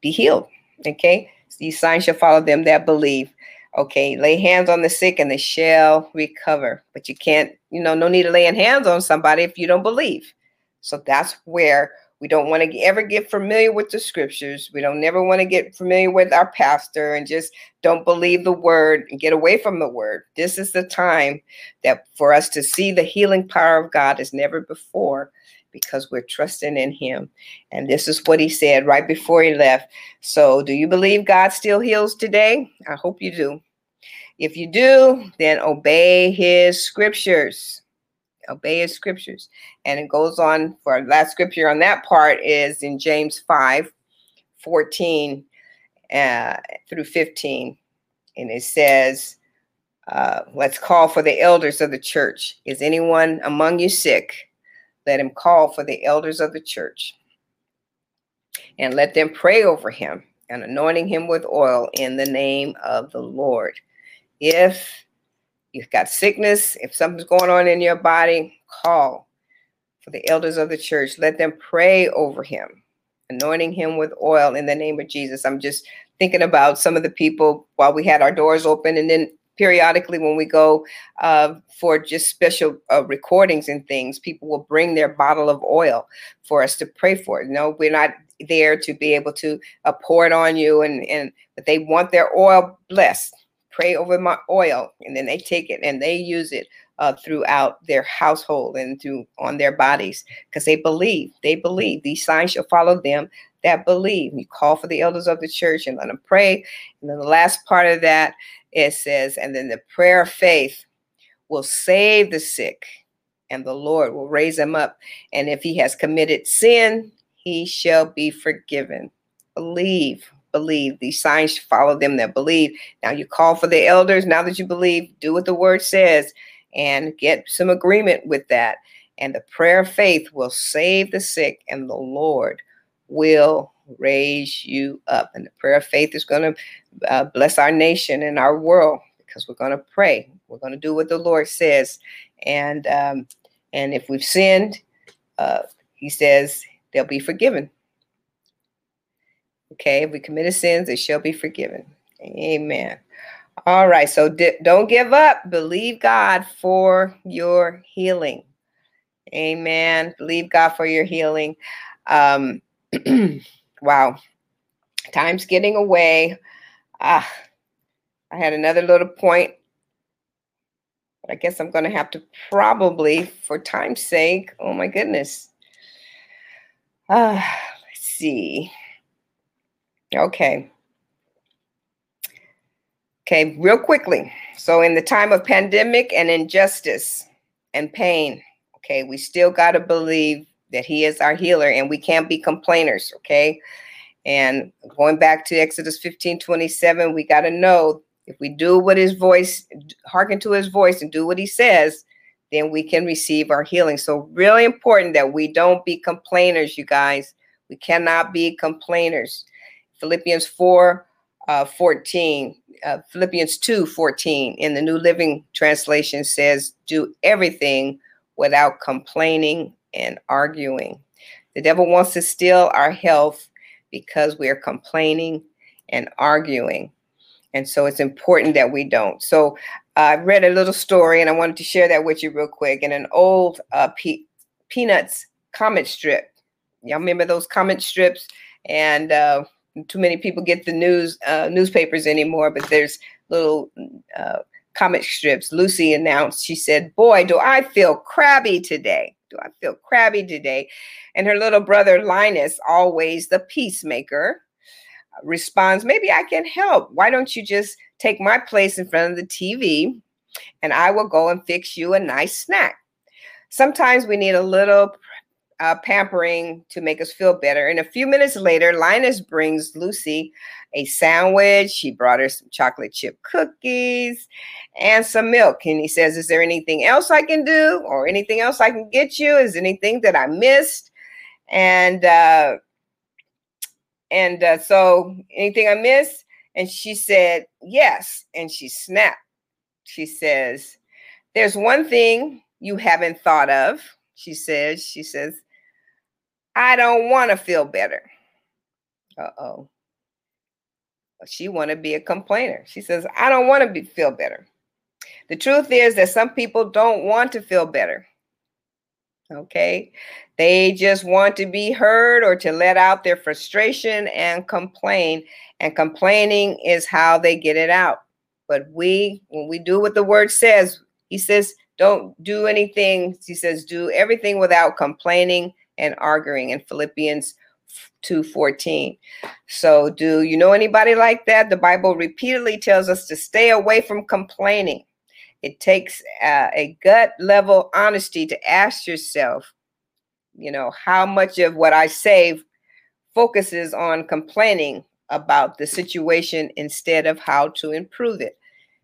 be healed okay? These signs shall follow them that believe Okay, lay hands on the sick and they shall recover. But you can't, you know, no need of laying hands on somebody if you don't believe. So that's where we don't want to ever get familiar with the scriptures. We don't never want to get familiar with our pastor and just don't believe the word and get away from the word. This is the time that for us to see the healing power of God as never before because we're trusting in him. And this is what he said right before he left. So, do you believe God still heals today? I hope you do. If you do, then obey his scriptures. Obey his scriptures. And it goes on for our last scripture on that part is in James 5 14 uh, through 15. And it says, uh, let's call for the elders of the church. Is anyone among you sick? Let him call for the elders of the church and let them pray over him and anointing him with oil in the name of the Lord. If you've got sickness, if something's going on in your body, call for the elders of the church. Let them pray over him, anointing him with oil in the name of Jesus. I'm just thinking about some of the people while we had our doors open and then periodically when we go uh, for just special uh, recordings and things, people will bring their bottle of oil for us to pray for. You know, we're not there to be able to uh, pour it on you, and and but they want their oil blessed. Pray over my oil, and then they take it and they use it uh, throughout their household and through on their bodies because they believe. They believe these signs shall follow them that believe. You call for the elders of the church and let them pray. And then the last part of that it says, and then the prayer of faith will save the sick, and the Lord will raise him up. And if he has committed sin, he shall be forgiven. Believe, believe. These signs follow them that believe. Now you call for the elders. Now that you believe, do what the word says and get some agreement with that. And the prayer of faith will save the sick, and the Lord will raise you up. And the prayer of faith is going to uh, bless our nation and our world because we're going to pray. We're going to do what the Lord says. And um, and if we've sinned, uh, He says they'll be forgiven. Okay, if we committed sins, they shall be forgiven. Amen. All right, so di- don't give up. Believe God for your healing. Amen. Believe God for your healing. Um, [clears throat] wow, time's getting away. Ah, I had another little point, I guess I'm going to have to probably, for time's sake, oh my goodness. Ah, let's see. Okay. Okay, real quickly. So, in the time of pandemic and injustice and pain, okay, we still got to believe that He is our healer and we can't be complainers, okay? And going back to Exodus 15 27, we got to know if we do what his voice, hearken to his voice and do what he says, then we can receive our healing. So, really important that we don't be complainers, you guys. We cannot be complainers. Philippians 4 uh, 14, uh, Philippians 2 14 in the New Living Translation says, Do everything without complaining and arguing. The devil wants to steal our health because we are complaining and arguing. And so it's important that we don't. So I read a little story and I wanted to share that with you real quick. In an old uh, Pe- Peanuts comic strip, y'all remember those comic strips? And uh, too many people get the news uh, newspapers anymore, but there's little uh, comic strips. Lucy announced, she said, Boy, do I feel crabby today. Do I feel crabby today? And her little brother Linus, always the peacemaker, uh, responds, Maybe I can help. Why don't you just take my place in front of the TV and I will go and fix you a nice snack? Sometimes we need a little uh, pampering to make us feel better. And a few minutes later, Linus brings Lucy a sandwich. He brought her some chocolate chip cookies and some milk. And he says, Is there anything else I can do or anything else I can get you? Is anything that I missed? And uh, and uh, so anything I missed? And she said, Yes. And she snapped. She says, There's one thing you haven't thought of. She says, She says, I don't want to feel better. Uh-oh. She want to be a complainer. She says, I don't want to be feel better. The truth is that some people don't want to feel better. Okay. They just want to be heard or to let out their frustration and complain. And complaining is how they get it out. But we, when we do what the word says, he says, don't do anything. He says, do everything without complaining and arguing in Philippians 2:14. So, do you know anybody like that? The Bible repeatedly tells us to stay away from complaining. It takes uh, a gut level honesty to ask yourself, you know, how much of what I say focuses on complaining about the situation instead of how to improve it.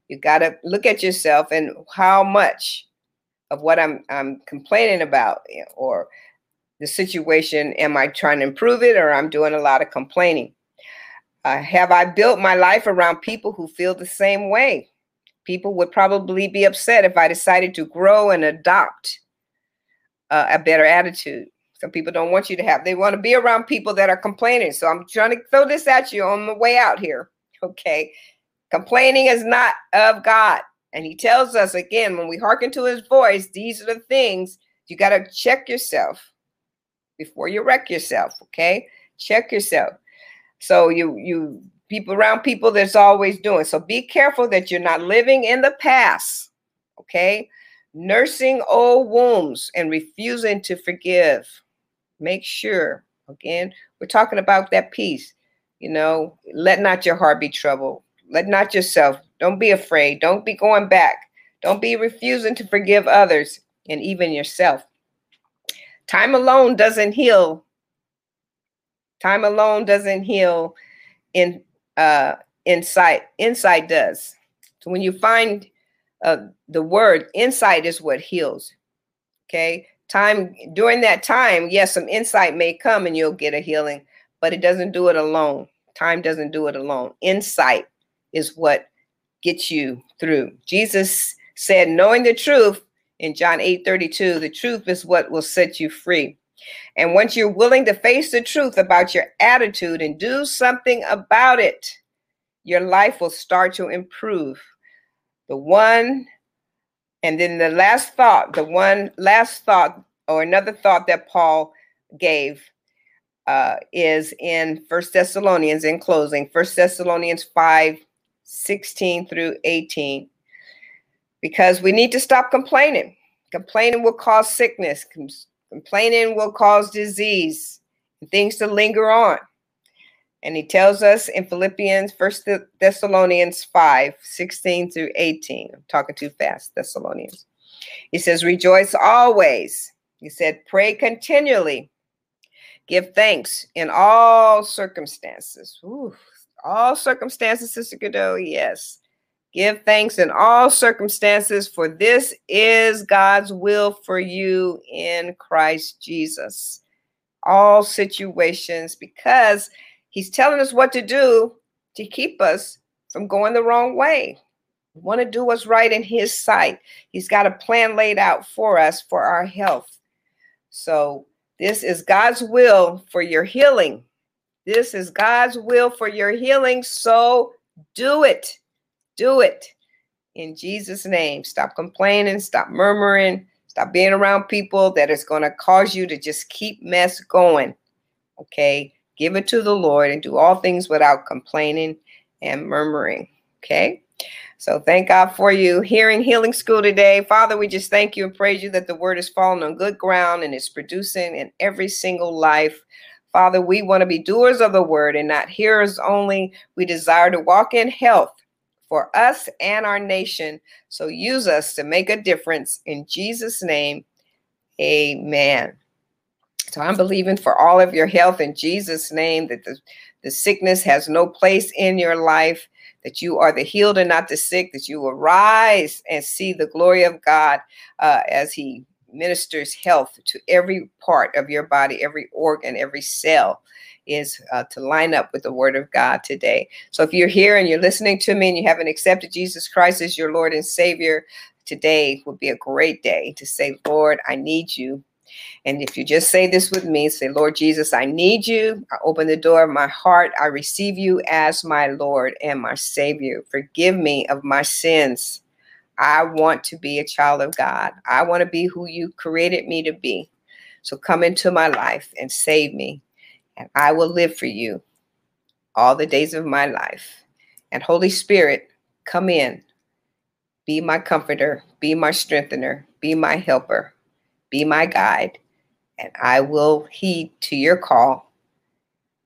You got to look at yourself and how much of what I'm I'm complaining about or the situation? Am I trying to improve it or I'm doing a lot of complaining? Uh, have I built my life around people who feel the same way? People would probably be upset if I decided to grow and adopt uh, a better attitude. Some people don't want you to have, they want to be around people that are complaining. So I'm trying to throw this at you on the way out here. [laughs] Okay. Complaining is not of God. And he tells us again, when we hearken to his voice, these are the things you got to check yourself before you wreck yourself. Okay. Check yourself. So you, you, people around people that's always doing. So be careful that you're not living in the past. Okay. Nursing old wounds and refusing to forgive. Make sure, again, we're talking about that peace. You know, let not your heart be troubled. Let not yourself. Don't be afraid. Don't be going back. Don't be refusing to forgive others and even yourself. Time alone doesn't heal. Time alone doesn't heal in uh insight. Insight does. So when you find uh, the word insight is what heals. Okay time during that time, yes, some insight may come and you'll get a healing, but it doesn't do it alone. Time doesn't do it alone. Insight is what gets you through. Jesus said, knowing the truth in John 8 32, the truth is what will set you free. And once you're willing to face the truth about your attitude and do something about it, your life will start to improve. The one and then the last thought, the one last thought or another thought that Paul gave uh, is in First Thessalonians in closing, First Thessalonians 5, 16 through 18. Because we need to stop complaining. Complaining will cause sickness. Complaining will cause disease things to linger on. And he tells us in Philippians, First Thessalonians 5, 16 through 18. I'm talking too fast, Thessalonians. He says, Rejoice always. He said, Pray continually. Give thanks in all circumstances. Ooh, all circumstances, Sister Godot, yes. Give thanks in all circumstances, for this is God's will for you in Christ Jesus. All situations, because He's telling us what to do to keep us from going the wrong way. We want to do what's right in His sight. He's got a plan laid out for us for our health. So, this is God's will for your healing. This is God's will for your healing. So, do it. Do it in Jesus' name. Stop complaining, stop murmuring, stop being around people that is going to cause you to just keep mess going. Okay? Give it to the Lord and do all things without complaining and murmuring. Okay. So thank God for you hearing Healing School today. Father, we just thank you and praise you that the word is falling on good ground and it's producing in every single life. Father, we want to be doers of the word and not hearers only. We desire to walk in health for us and our nation. So use us to make a difference. In Jesus' name, amen. So I'm believing for all of your health in Jesus' name that the, the sickness has no place in your life, that you are the healed and not the sick, that you will rise and see the glory of God uh, as He ministers health to every part of your body, every organ, every cell is uh, to line up with the word of God today. So if you're here and you're listening to me and you haven't accepted Jesus Christ as your Lord and Savior, today would be a great day to say, Lord, I need you. And if you just say this with me, say, Lord Jesus, I need you. I open the door of my heart. I receive you as my Lord and my Savior. Forgive me of my sins. I want to be a child of God. I want to be who you created me to be. So come into my life and save me. And I will live for you all the days of my life. And Holy Spirit, come in. Be my comforter, be my strengthener, be my helper be my guide, and I will heed to your call.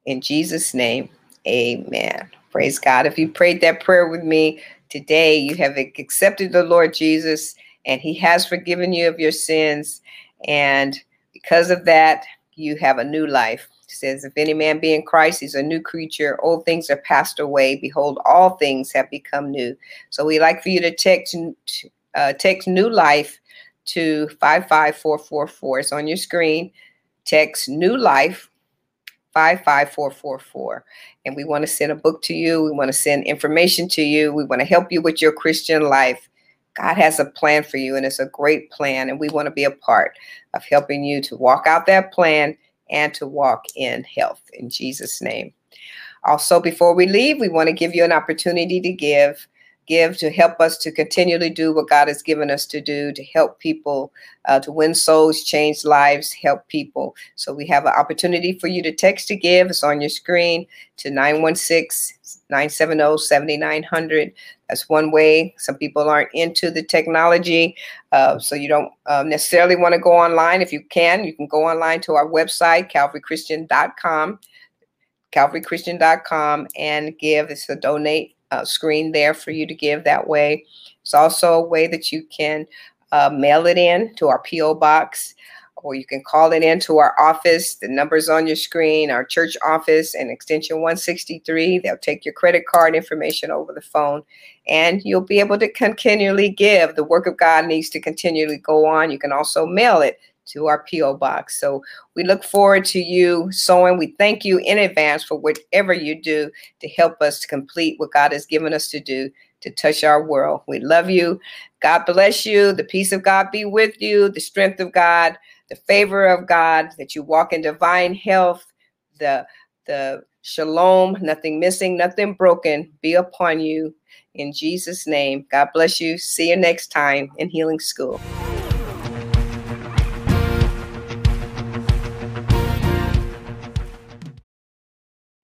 In Jesus' name, amen. Praise God. If you prayed that prayer with me today, you have accepted the Lord Jesus, and He has forgiven you of your sins. And because of that, you have a new life. Says, If any man be in Christ, he's a new creature. Old things are passed away. Behold, all things have become new. So we like for you to text, uh, text new life to 55444. It's on your screen. text New Life 55444. And we want to send a book to you. We want to send information to you. We want to help you with your Christian life. God has a plan for you, and it's a great plan. And we want to be a part of helping you to walk out that plan and to walk in health in Jesus' name. Also, before we leave, we want to give you an opportunity to give give to help us to continually do what God has given us to do to help people, uh, to win souls, change lives, help people. So we have an opportunity for you to text to give. It's on your screen to 916 970 7900. That's one way. Some people aren't into the technology, uh, so you don't uh, necessarily want to go online. If you can, you can go online to our website, calvarychristian.com, calvarychristian.com, and give. It's a donate uh, screen there for you to give that way. It's also a way that you can uh, mail it in to our P.O. box or you can call it into our office. The number's on your screen, our church office and extension 163. They'll take your credit card information over the phone and you'll be able to continually give. The work of God needs to continually go on. You can also mail it to our P.O. box. So we look forward to you sowing. We thank you in advance for whatever you do to help us to complete what God has given us to do to touch our world. We love you. God bless you. The peace of God be with you, the strength of God, the favor of God, that you walk in divine health, the the shalom, nothing missing, nothing broken, be upon you in Jesus' name. God bless you. See you next time in Healing School.